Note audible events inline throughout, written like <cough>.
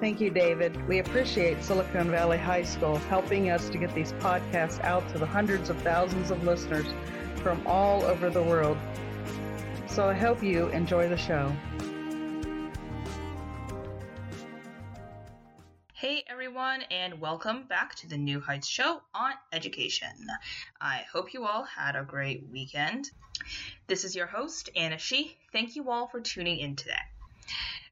Thank you, David. We appreciate Silicon Valley High School helping us to get these podcasts out to the hundreds of thousands of listeners from all over the world. So I hope you enjoy the show. Hey everyone, and welcome back to the New Heights Show on education. I hope you all had a great weekend. This is your host, Anna Shi. Thank you all for tuning in today.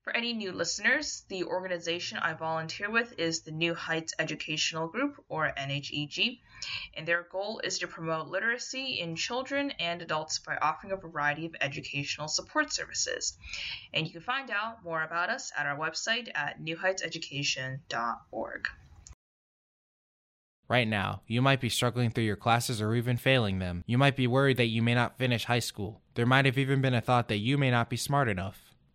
For any new listeners, the organization I volunteer with is the New Heights Educational Group, or NHEG, and their goal is to promote literacy in children and adults by offering a variety of educational support services. And you can find out more about us at our website at newheightseducation.org. Right now, you might be struggling through your classes or even failing them. You might be worried that you may not finish high school. There might have even been a thought that you may not be smart enough.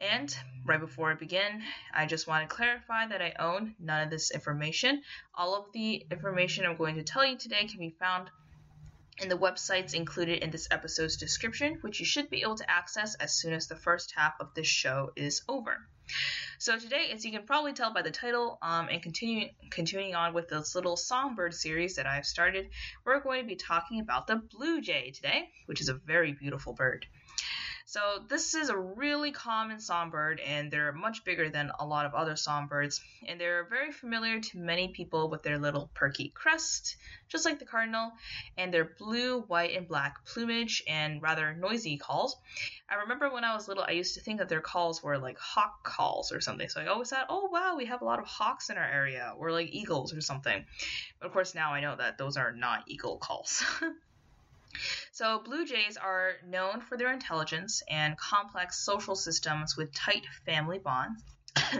And right before I begin, I just want to clarify that I own none of this information. All of the information I'm going to tell you today can be found in the websites included in this episode's description, which you should be able to access as soon as the first half of this show is over. So today, as you can probably tell by the title, um, and continuing continuing on with this little songbird series that I've started, we're going to be talking about the blue jay today, which is a very beautiful bird. So this is a really common songbird and they're much bigger than a lot of other songbirds and they're very familiar to many people with their little perky crest, just like the cardinal, and their blue, white, and black plumage and rather noisy calls. I remember when I was little I used to think that their calls were like hawk calls or something. So I always thought, oh wow, we have a lot of hawks in our area or like eagles or something. But of course now I know that those are not eagle calls. <laughs> So, blue jays are known for their intelligence and complex social systems with tight family bonds. <coughs>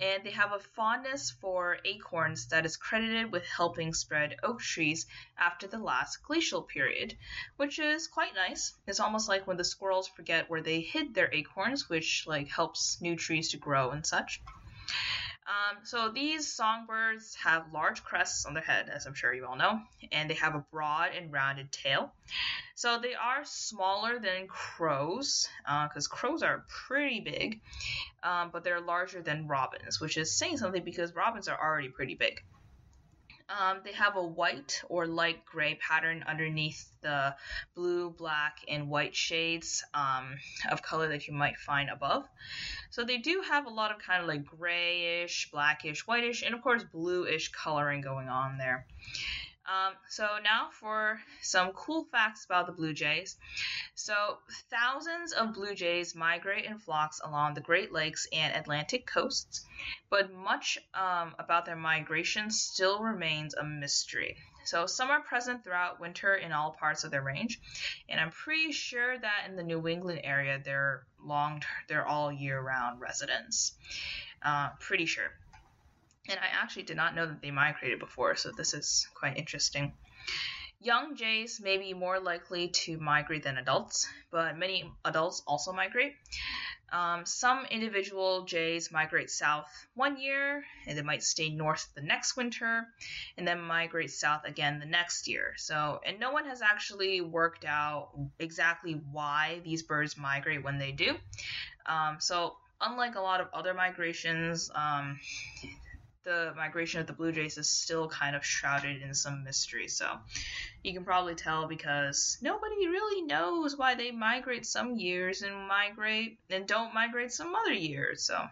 and they have a fondness for acorns that is credited with helping spread oak trees after the last glacial period, which is quite nice. It's almost like when the squirrels forget where they hid their acorns, which like helps new trees to grow and such. Um, so these songbirds have large crests on their head, as I'm sure you all know, and they have a broad and rounded tail. So they are smaller than crows, because uh, crows are pretty big, um, but they're larger than robins, which is saying something because robins are already pretty big. Um, they have a white or light gray pattern underneath the blue, black, and white shades um, of color that you might find above. So they do have a lot of kind of like grayish, blackish, whitish, and of course bluish coloring going on there. Um, so now for some cool facts about the blue jays. So thousands of blue jays migrate in flocks along the Great Lakes and Atlantic coasts, but much um, about their migration still remains a mystery. So some are present throughout winter in all parts of their range, and I'm pretty sure that in the New England area they're long, they're all year-round residents. Uh, pretty sure. And I actually did not know that they migrated before, so this is quite interesting. Young jays may be more likely to migrate than adults, but many adults also migrate. Um, some individual jays migrate south one year, and they might stay north the next winter, and then migrate south again the next year. So, and no one has actually worked out exactly why these birds migrate when they do. Um, so, unlike a lot of other migrations, um, the migration of the blue jays is still kind of shrouded in some mystery. So you can probably tell because nobody really knows why they migrate some years and migrate and don't migrate some other years. So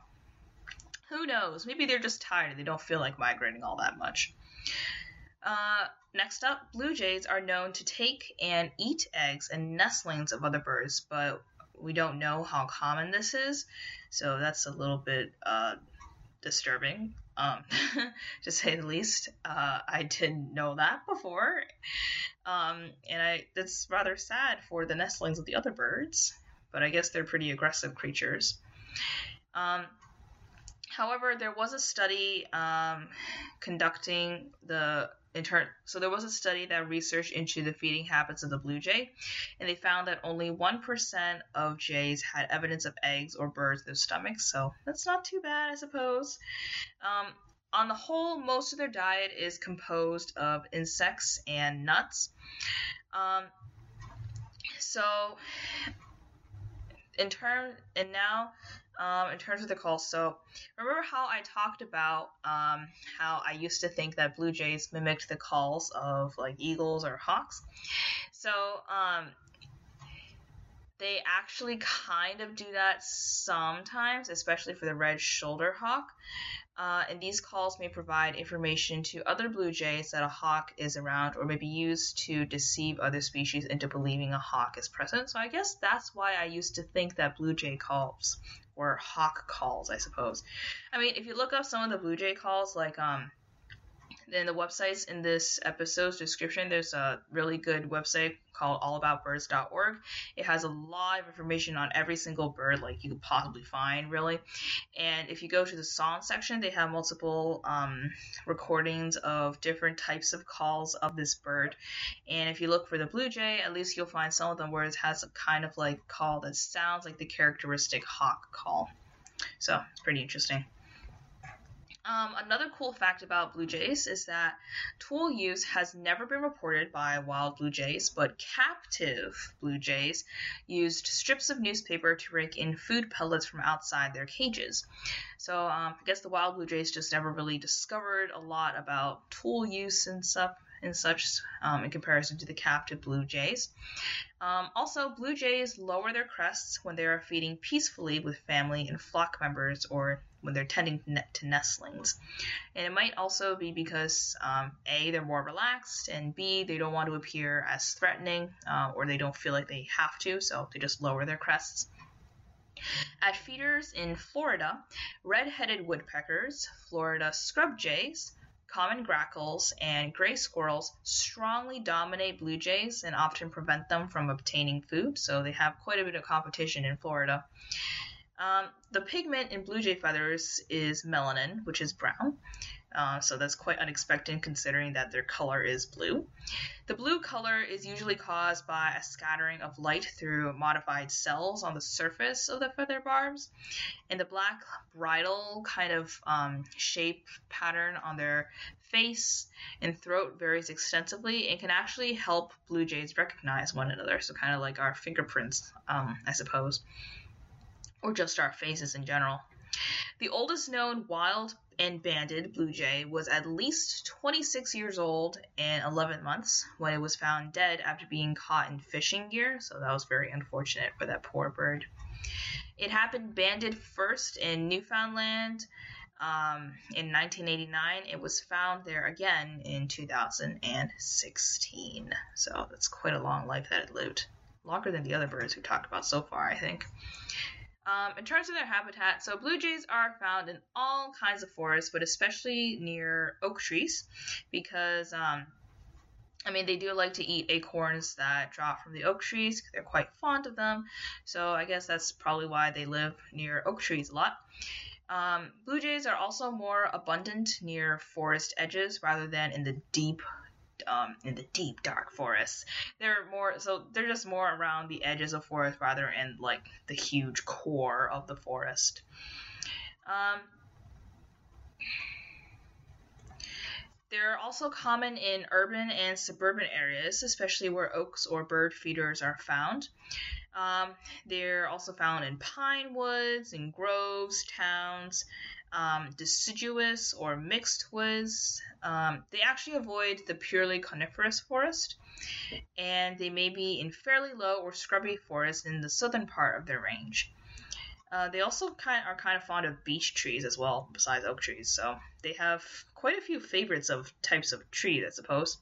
who knows? Maybe they're just tired and they don't feel like migrating all that much. Uh, next up, blue jays are known to take and eat eggs and nestlings of other birds, but we don't know how common this is, so that's a little bit uh, disturbing um, <laughs> to say the least. Uh, I didn't know that before, um, and I that's rather sad for the nestlings of the other birds. But I guess they're pretty aggressive creatures. Um, however, there was a study um, conducting the turn, so there was a study that researched into the feeding habits of the blue jay, and they found that only 1% of jays had evidence of eggs or birds in their stomachs, so that's not too bad, I suppose. Um, on the whole, most of their diet is composed of insects and nuts. Um, so, in turn, and now um, in terms of the call. So remember how I talked about um, how I used to think that blue jays mimicked the calls of like eagles or hawks. So um, they actually kind of do that sometimes, especially for the red shoulder hawk. Uh, and these calls may provide information to other blue jays that a hawk is around or may be used to deceive other species into believing a hawk is present. So I guess that's why I used to think that blue jay calls were hawk calls, I suppose. I mean, if you look up some of the blue jay calls, like um, in the websites in this episode's description, there's a really good website called allaboutbirds.org. It has a lot of information on every single bird like you could possibly find, really. And if you go to the song section, they have multiple um, recordings of different types of calls of this bird. And if you look for the blue jay, at least you'll find some of them where it has a kind of like call that sounds like the characteristic hawk call. So it's pretty interesting. Um, another cool fact about blue jays is that tool use has never been reported by wild blue jays, but captive blue jays used strips of newspaper to rake in food pellets from outside their cages. So um, I guess the wild blue jays just never really discovered a lot about tool use and stuff and such um, in comparison to the captive blue jays. Um, also, blue jays lower their crests when they are feeding peacefully with family and flock members or when they're tending to nestlings. And it might also be because um, A, they're more relaxed, and B, they don't want to appear as threatening uh, or they don't feel like they have to, so they just lower their crests. At feeders in Florida, red headed woodpeckers, Florida scrub jays, common grackles, and gray squirrels strongly dominate blue jays and often prevent them from obtaining food, so they have quite a bit of competition in Florida. Um, the pigment in blue jay feathers is melanin, which is brown. Uh, so that's quite unexpected considering that their color is blue. The blue color is usually caused by a scattering of light through modified cells on the surface of the feather barbs, and the black bridle kind of um, shape pattern on their face and throat varies extensively and can actually help blue jays recognize one another. So kind of like our fingerprints, um, I suppose, or just our faces in general. The oldest known wild and banded blue jay was at least 26 years old and 11 months when it was found dead after being caught in fishing gear, so that was very unfortunate for that poor bird. It happened banded first in Newfoundland um, in 1989. It was found there again in 2016, so that's quite a long life that it lived. Longer than the other birds we talked about so far, I think. Um, in terms of their habitat, so blue jays are found in all kinds of forests, but especially near oak trees, because um, I mean they do like to eat acorns that drop from the oak trees. They're quite fond of them, so I guess that's probably why they live near oak trees a lot. Um, blue jays are also more abundant near forest edges rather than in the deep um, in the deep dark forests. They're more so they're just more around the edges of forest rather than like the huge core of the forest. Um, they're also common in urban and suburban areas, especially where oaks or bird feeders are found. Um, they're also found in pine woods, in groves, towns, um, deciduous or mixed woods. Um, they actually avoid the purely coniferous forest, and they may be in fairly low or scrubby forest in the southern part of their range. Uh, they also kind are kind of fond of beech trees as well, besides oak trees. So they have quite a few favorites of types of trees, I suppose.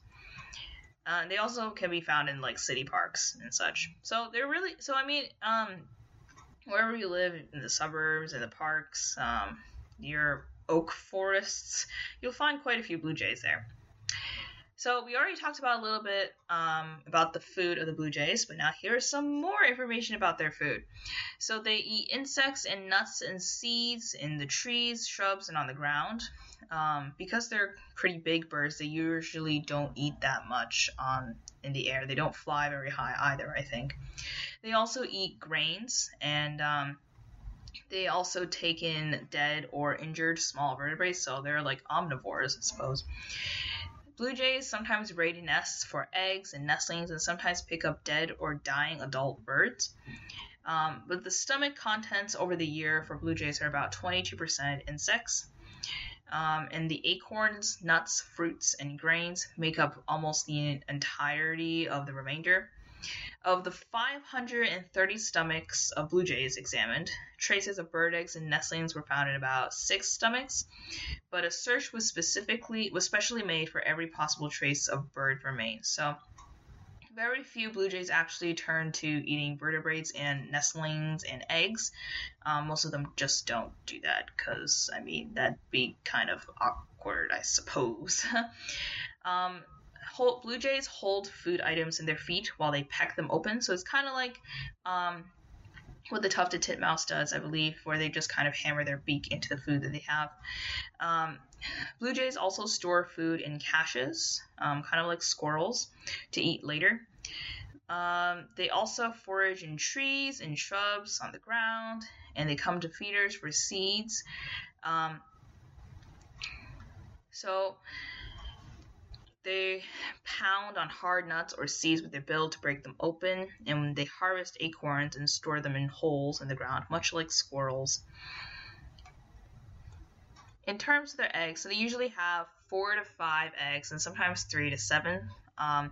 Uh, they also can be found in like city parks and such. So they're really so. I mean, um, wherever you live in the suburbs and the parks, um, your oak forests, you'll find quite a few blue jays there. So we already talked about a little bit um, about the food of the blue jays, but now here's some more information about their food. So they eat insects and nuts and seeds in the trees, shrubs, and on the ground. Um, because they're pretty big birds, they usually don't eat that much on in the air. They don't fly very high either. I think. They also eat grains and um, they also take in dead or injured small vertebrates, so they're like omnivores, I suppose. Blue jays sometimes raid nests for eggs and nestlings and sometimes pick up dead or dying adult birds. Um, but the stomach contents over the year for blue jays are about 22% insects. Um, and the acorns, nuts, fruits, and grains make up almost the entirety of the remainder. Of the 530 stomachs of blue jays examined, traces of bird eggs and nestlings were found in about six stomachs, but a search was specifically was specially made for every possible trace of bird remains. So very few blue jays actually turn to eating vertebrates and nestlings and eggs. Um, most of them just don't do that because, I mean, that'd be kind of awkward, I suppose. <laughs> um, hold, blue jays hold food items in their feet while they peck them open. So it's kind of like um, what the tufted titmouse does, I believe, where they just kind of hammer their beak into the food that they have. Um, blue jays also store food in caches, um, kind of like squirrels, to eat later. Um, they also forage in trees and shrubs on the ground, and they come to feeders for seeds. Um, so they pound on hard nuts or seeds with their bill to break them open, and they harvest acorns and store them in holes in the ground, much like squirrels. In terms of their eggs, so they usually have four to five eggs and sometimes three to seven um,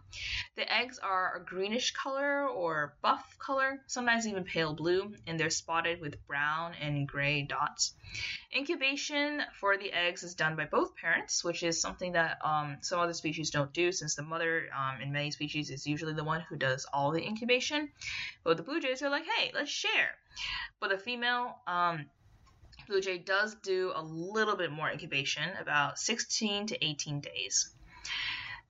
the eggs are a greenish color or buff color, sometimes even pale blue, and they're spotted with brown and gray dots. Incubation for the eggs is done by both parents, which is something that um, some other species don't do, since the mother um, in many species is usually the one who does all the incubation. But the blue jays are like, hey, let's share. But the female um, blue jay does do a little bit more incubation, about 16 to 18 days.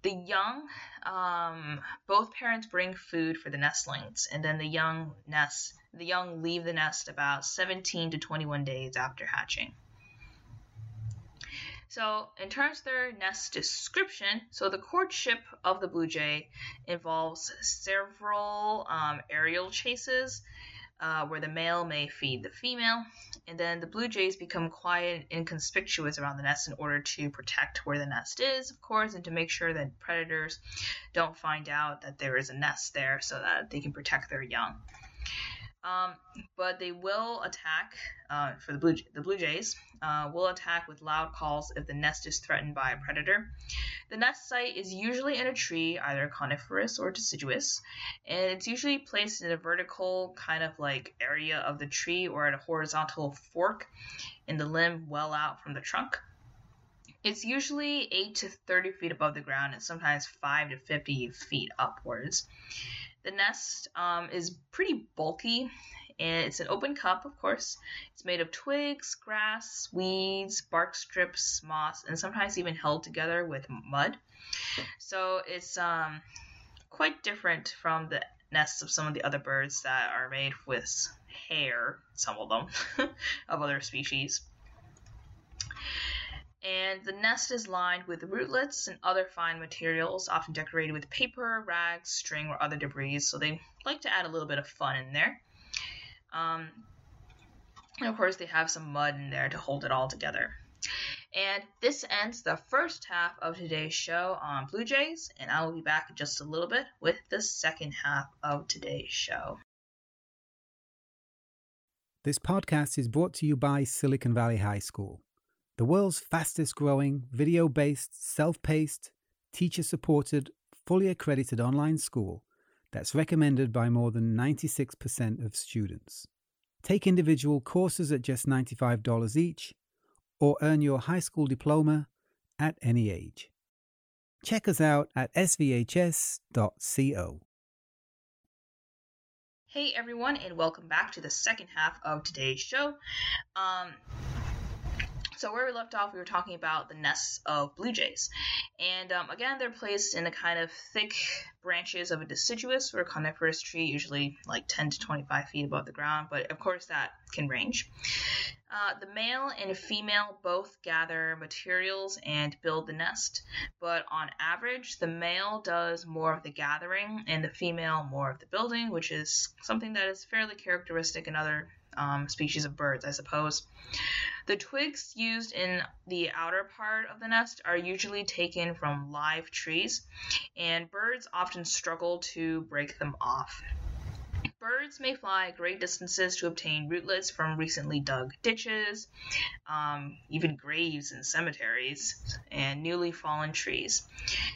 The young, um, both parents bring food for the nestlings, and then the young nest, the young leave the nest about 17 to 21 days after hatching. So, in terms of their nest description, so the courtship of the blue jay involves several um, aerial chases uh, where the male may feed the female, and then the blue jays become quiet and inconspicuous around the nest in order to protect where the nest is, of course, and to make sure that predators don't find out that there is a nest there so that they can protect their young. Um, but they will attack uh, for the blue the blue jays. Uh, will attack with loud calls if the nest is threatened by a predator. The nest site is usually in a tree, either coniferous or deciduous, and it's usually placed in a vertical kind of like area of the tree or at a horizontal fork in the limb well out from the trunk. It's usually 8 to 30 feet above the ground and sometimes 5 to 50 feet upwards. The nest um, is pretty bulky and it's an open cup, of course. It's made of twigs, grass, weeds, bark strips, moss, and sometimes even held together with mud. So it's um, quite different from the nests of some of the other birds that are made with hair, some of them, <laughs> of other species. And the nest is lined with rootlets and other fine materials, often decorated with paper, rags, string, or other debris. So they like to add a little bit of fun in there. Um, and of course, they have some mud in there to hold it all together. And this ends the first half of today's show on Blue Jays, and I will be back in just a little bit with the second half of today's show. This podcast is brought to you by Silicon Valley High School, the world's fastest growing, video based, self paced, teacher supported, fully accredited online school that's recommended by more than 96% of students. Take individual courses at just $95 each or earn your high school diploma at any age. Check us out at svhs.co. Hey everyone, and welcome back to the second half of today's show. Um, so where we left off, we were talking about the nests of blue jays, and um, again, they're placed in a kind of thick branches of a deciduous or coniferous tree, usually like 10 to 25 feet above the ground, but of course that can range. Uh, the male and female both gather materials and build the nest, but on average, the male does more of the gathering and the female more of the building, which is something that is fairly characteristic in other um, species of birds, I suppose. The twigs used in the outer part of the nest are usually taken from live trees, and birds often struggle to break them off. Birds may fly great distances to obtain rootlets from recently dug ditches, um, even graves and cemeteries, and newly fallen trees.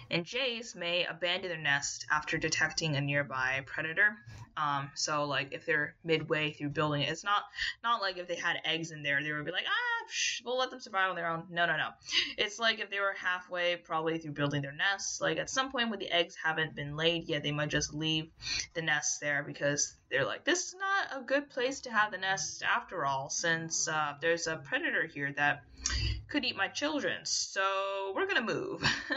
And jays may abandon their nest after detecting a nearby predator um, so like if they're midway through building it, it's not not like if they had eggs in there, they would be like, ah, psh, we'll let them survive on their own. No, no, no. It's like if they were halfway probably through building their nests. Like at some point when the eggs haven't been laid yet, they might just leave the nests there because they're like, this is not a good place to have the nest after all, since uh, there's a predator here that could eat my children. So we're gonna move. <laughs>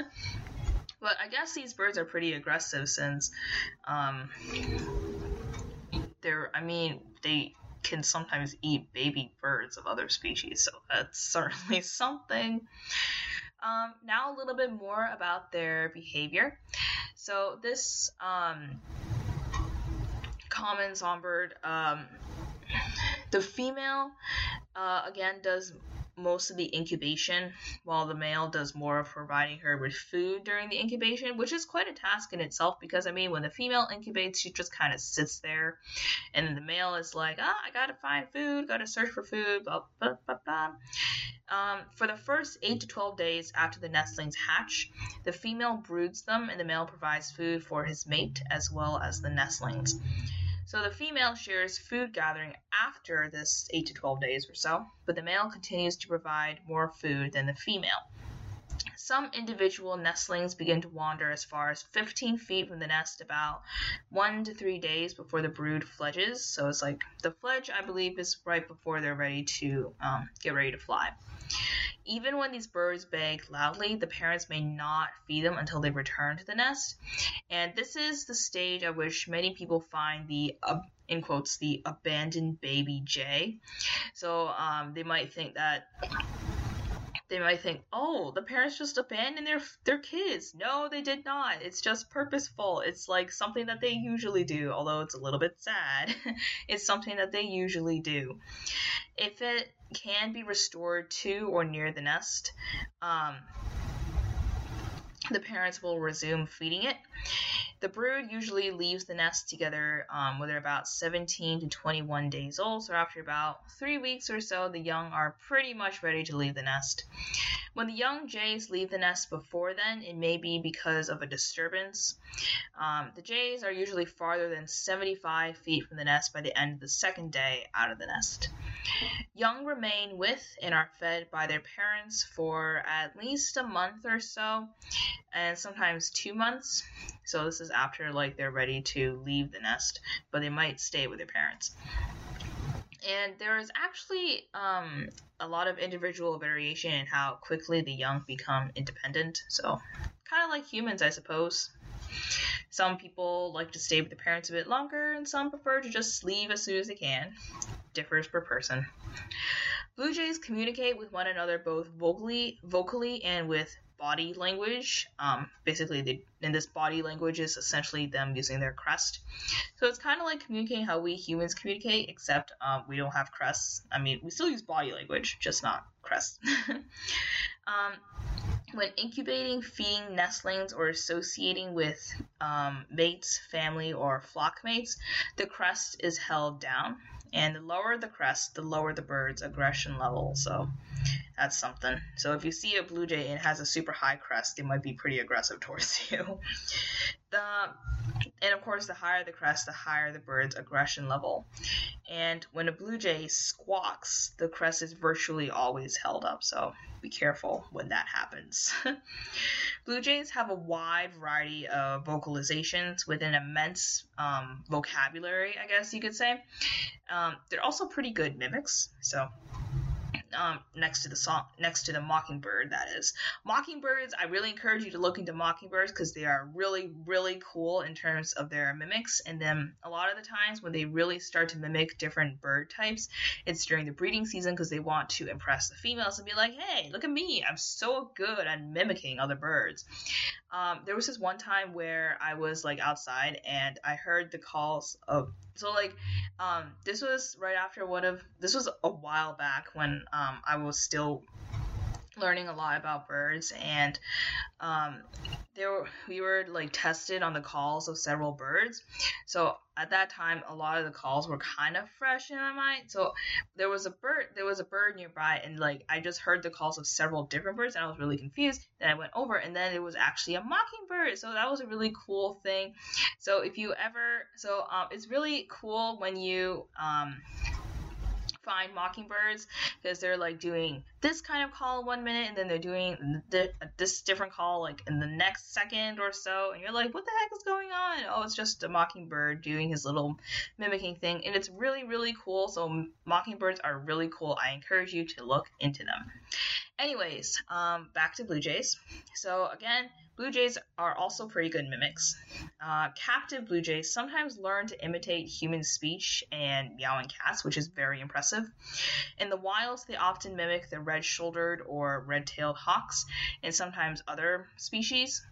But I guess these birds are pretty aggressive since um, they're, I mean, they can sometimes eat baby birds of other species, so that's <laughs> certainly something. Um, now, a little bit more about their behavior. So, this um, common songbird, um, the female, uh, again, does most of the incubation, while the male does more of providing her with food during the incubation, which is quite a task in itself because, I mean, when the female incubates, she just kind of sits there, and the male is like, ah, I gotta find food, gotta search for food, blah, blah, blah, blah. Um, for the first 8 to 12 days after the nestlings hatch, the female broods them and the male provides food for his mate as well as the nestlings. So the female shares food gathering after this 8 to 12 days or so, but the male continues to provide more food than the female. Some individual nestlings begin to wander as far as 15 feet from the nest about one to three days before the brood fledges. So it's like the fledge, I believe, is right before they're ready to um, get ready to fly. Even when these birds beg loudly, the parents may not feed them until they return to the nest. And this is the stage at which many people find the uh, in quotes the abandoned baby jay. So um, they might think that they might think, "Oh, the parents just abandoned their their kids." No, they did not. It's just purposeful. It's like something that they usually do, although it's a little bit sad. <laughs> it's something that they usually do. If it can be restored to or near the nest, um, the parents will resume feeding it. The brood usually leaves the nest together um, when they're about 17 to 21 days old. So after about three weeks or so, the young are pretty much ready to leave the nest. When the young jays leave the nest before then, it may be because of a disturbance. Um, the jays are usually farther than 75 feet from the nest by the end of the second day out of the nest. Young remain with and are fed by their parents for at least a month or so, and sometimes two months. So this is after like they're ready to leave the nest, but they might stay with their parents. And there is actually um, a lot of individual variation in how quickly the young become independent. So, kind of like humans, I suppose. Some people like to stay with the parents a bit longer, and some prefer to just leave as soon as they can. Differs per person. Blue jays communicate with one another both vocally, vocally and with body language. Um, basically, they, in this body language is essentially them using their crest. So it's kind of like communicating how we humans communicate, except um, we don't have crests. I mean, we still use body language, just not crests. <laughs> um, when incubating, feeding nestlings, or associating with um, mates, family, or flock mates, the crest is held down. And the lower the crest, the lower the bird's aggression level. So that's something. So if you see a blue jay and it has a super high crest, it might be pretty aggressive <laughs> towards you. The and of course, the higher the crest, the higher the bird's aggression level. And when a blue jay squawks, the crest is virtually always held up. So be careful when that happens. <laughs> blue jays have a wide variety of vocalizations with an immense um, vocabulary, I guess you could say. Um, they're also pretty good mimics. So um, next to the song, next to the mockingbird. That is mockingbirds. I really encourage you to look into mockingbirds because they are really, really cool in terms of their mimics. And then a lot of the times when they really start to mimic different bird types, it's during the breeding season because they want to impress the females and be like, "Hey, look at me! I'm so good at mimicking other birds." Um, there was this one time where I was like outside and I heard the calls of so like um, this was right after one of this was a while back when um, I was still learning a lot about birds and um, there were, we were like tested on the calls of several birds. So at that time a lot of the calls were kind of fresh in my mind. So there was a bird there was a bird nearby and like i just heard the calls of several different birds and i was really confused. Then i went over and then it was actually a mockingbird. So that was a really cool thing. So if you ever so um, it's really cool when you um, find mockingbirds because they're like doing this kind of call one minute and then they're doing th- this different call like in the next second or so and you're like what the heck is going on oh it's just a mockingbird doing his little mimicking thing and it's really really cool so mockingbirds are really cool i encourage you to look into them anyways um, back to blue jays so again Blue jays are also pretty good mimics. Uh, captive blue jays sometimes learn to imitate human speech and meowing cats, which is very impressive. In the wild, they often mimic the red shouldered or red tailed hawks and sometimes other species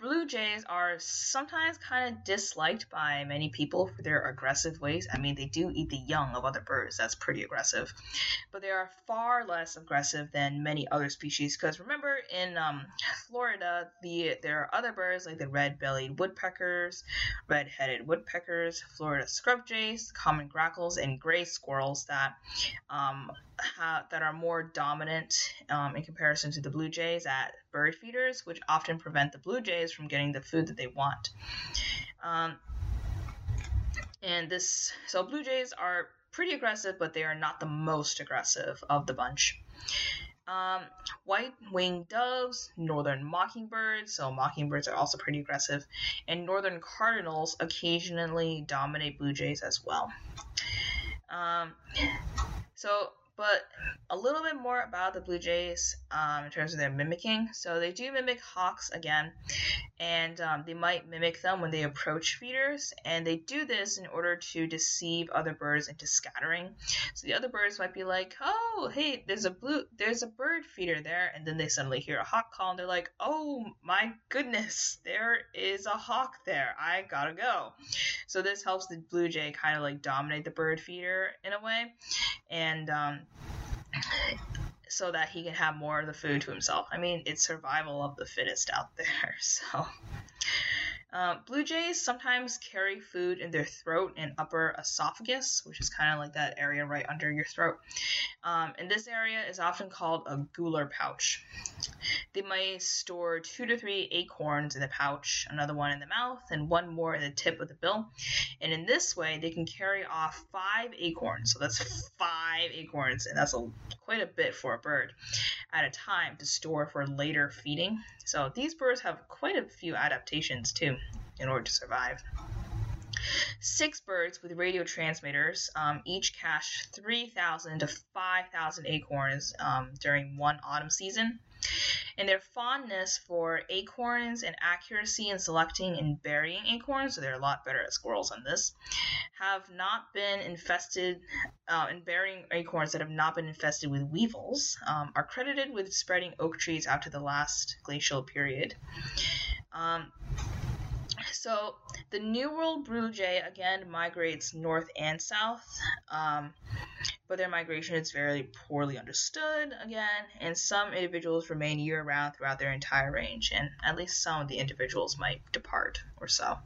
blue jays are sometimes kind of disliked by many people for their aggressive ways. I mean, they do eat the young of other birds. That's pretty aggressive. But they are far less aggressive than many other species because remember in um, Florida, the there are other birds like the red-bellied woodpeckers, red-headed woodpeckers, Florida scrub jays, common grackles, and gray squirrels that um, ha- that are more dominant um, in comparison to the blue jays at bird feeders, which often prevent the blue jays from getting the food that they want. Um, and this, so blue jays are pretty aggressive, but they are not the most aggressive of the bunch. Um, white winged doves, northern mockingbirds, so mockingbirds are also pretty aggressive, and northern cardinals occasionally dominate blue jays as well. Um, so but little bit more about the Blue Jays um, in terms of their mimicking. So they do mimic hawks again, and um, they might mimic them when they approach feeders, and they do this in order to deceive other birds into scattering. So the other birds might be like, "Oh, hey, there's a blue, there's a bird feeder there," and then they suddenly hear a hawk call, and they're like, "Oh my goodness, there is a hawk there. I gotta go." So this helps the blue jay kind of like dominate the bird feeder in a way, and um, so that he can have more of the food to himself. I mean, it's survival of the fittest out there. <laughs> So, uh, blue jays sometimes carry food in their throat and upper esophagus, which is kind of like that area right under your throat. Um, and this area is often called a gular pouch. They may store two to three acorns in the pouch, another one in the mouth, and one more in the tip of the bill. And in this way, they can carry off five acorns. So that's five acorns, and that's a, quite a bit for a bird at a time to store for later feeding. So these birds have quite a few adaptations too in order to survive. Six birds with radio transmitters um, each cache 3,000 to 5,000 acorns um, during one autumn season. And their fondness for acorns and accuracy in selecting and burying acorns, so they're a lot better at squirrels on this, have not been infested, uh, and burying acorns that have not been infested with weevils, um, are credited with spreading oak trees out to the last glacial period. Um, so the New World blue jay again migrates north and south, um, but their migration is very poorly understood again, and some individuals remain year round throughout their entire range, and at least some of the individuals might depart or so.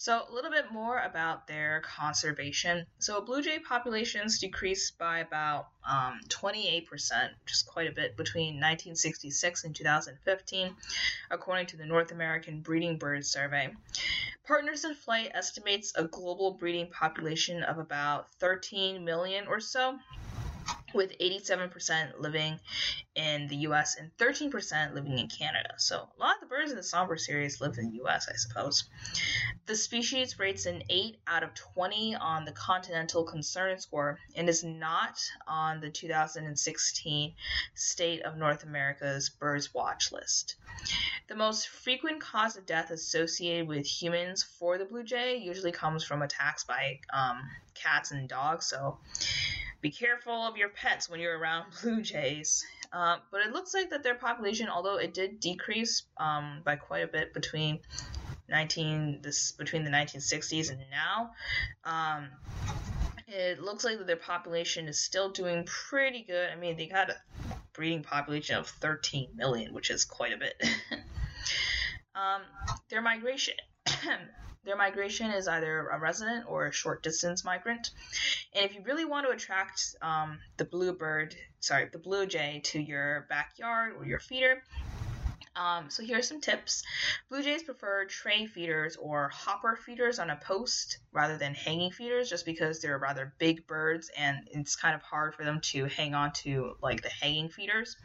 So, a little bit more about their conservation. So, blue jay populations decreased by about um, 28%, just quite a bit, between 1966 and 2015, according to the North American Breeding Birds Survey. Partners in Flight estimates a global breeding population of about 13 million or so with 87% living in the US and 13% living in Canada. So a lot of the birds in the somber series live in the US, I suppose. The species rates an 8 out of 20 on the Continental Concern Score and is not on the 2016 State of North America's Birds Watch list. The most frequent cause of death associated with humans for the blue jay usually comes from attacks by um, cats and dogs. So be careful of your pets when you're around <laughs> blue jays. Um, but it looks like that their population, although it did decrease um, by quite a bit between 19 this between the 1960s and now, um, it looks like that their population is still doing pretty good. I mean, they got a breeding population of 13 million, which is quite a bit. <laughs> Um, their migration. <clears throat> Their migration is either a resident or a short distance migrant. And if you really want to attract um, the bluebird, sorry, the blue jay to your backyard or your feeder, um, so here are some tips. Blue jays prefer tray feeders or hopper feeders on a post rather than hanging feeders just because they're rather big birds and it's kind of hard for them to hang on to like the hanging feeders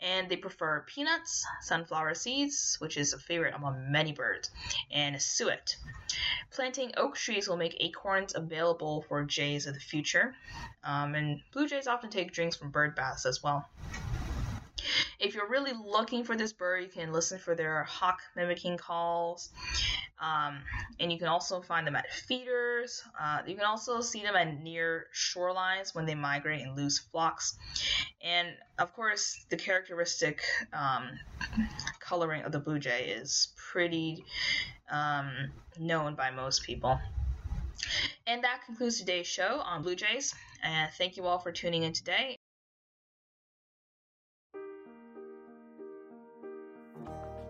and they prefer peanuts, sunflower seeds, which is a favorite among many birds, and suet. Planting oak trees will make acorns available for jays of the future, um, and blue jays often take drinks from bird baths as well. If you're really looking for this bird, you can listen for their hawk mimicking calls. Um, and you can also find them at feeders. Uh, you can also see them at near shorelines when they migrate in loose flocks. And of course, the characteristic um, coloring of the blue jay is pretty um, known by most people. And that concludes today's show on Blue Jays. And thank you all for tuning in today.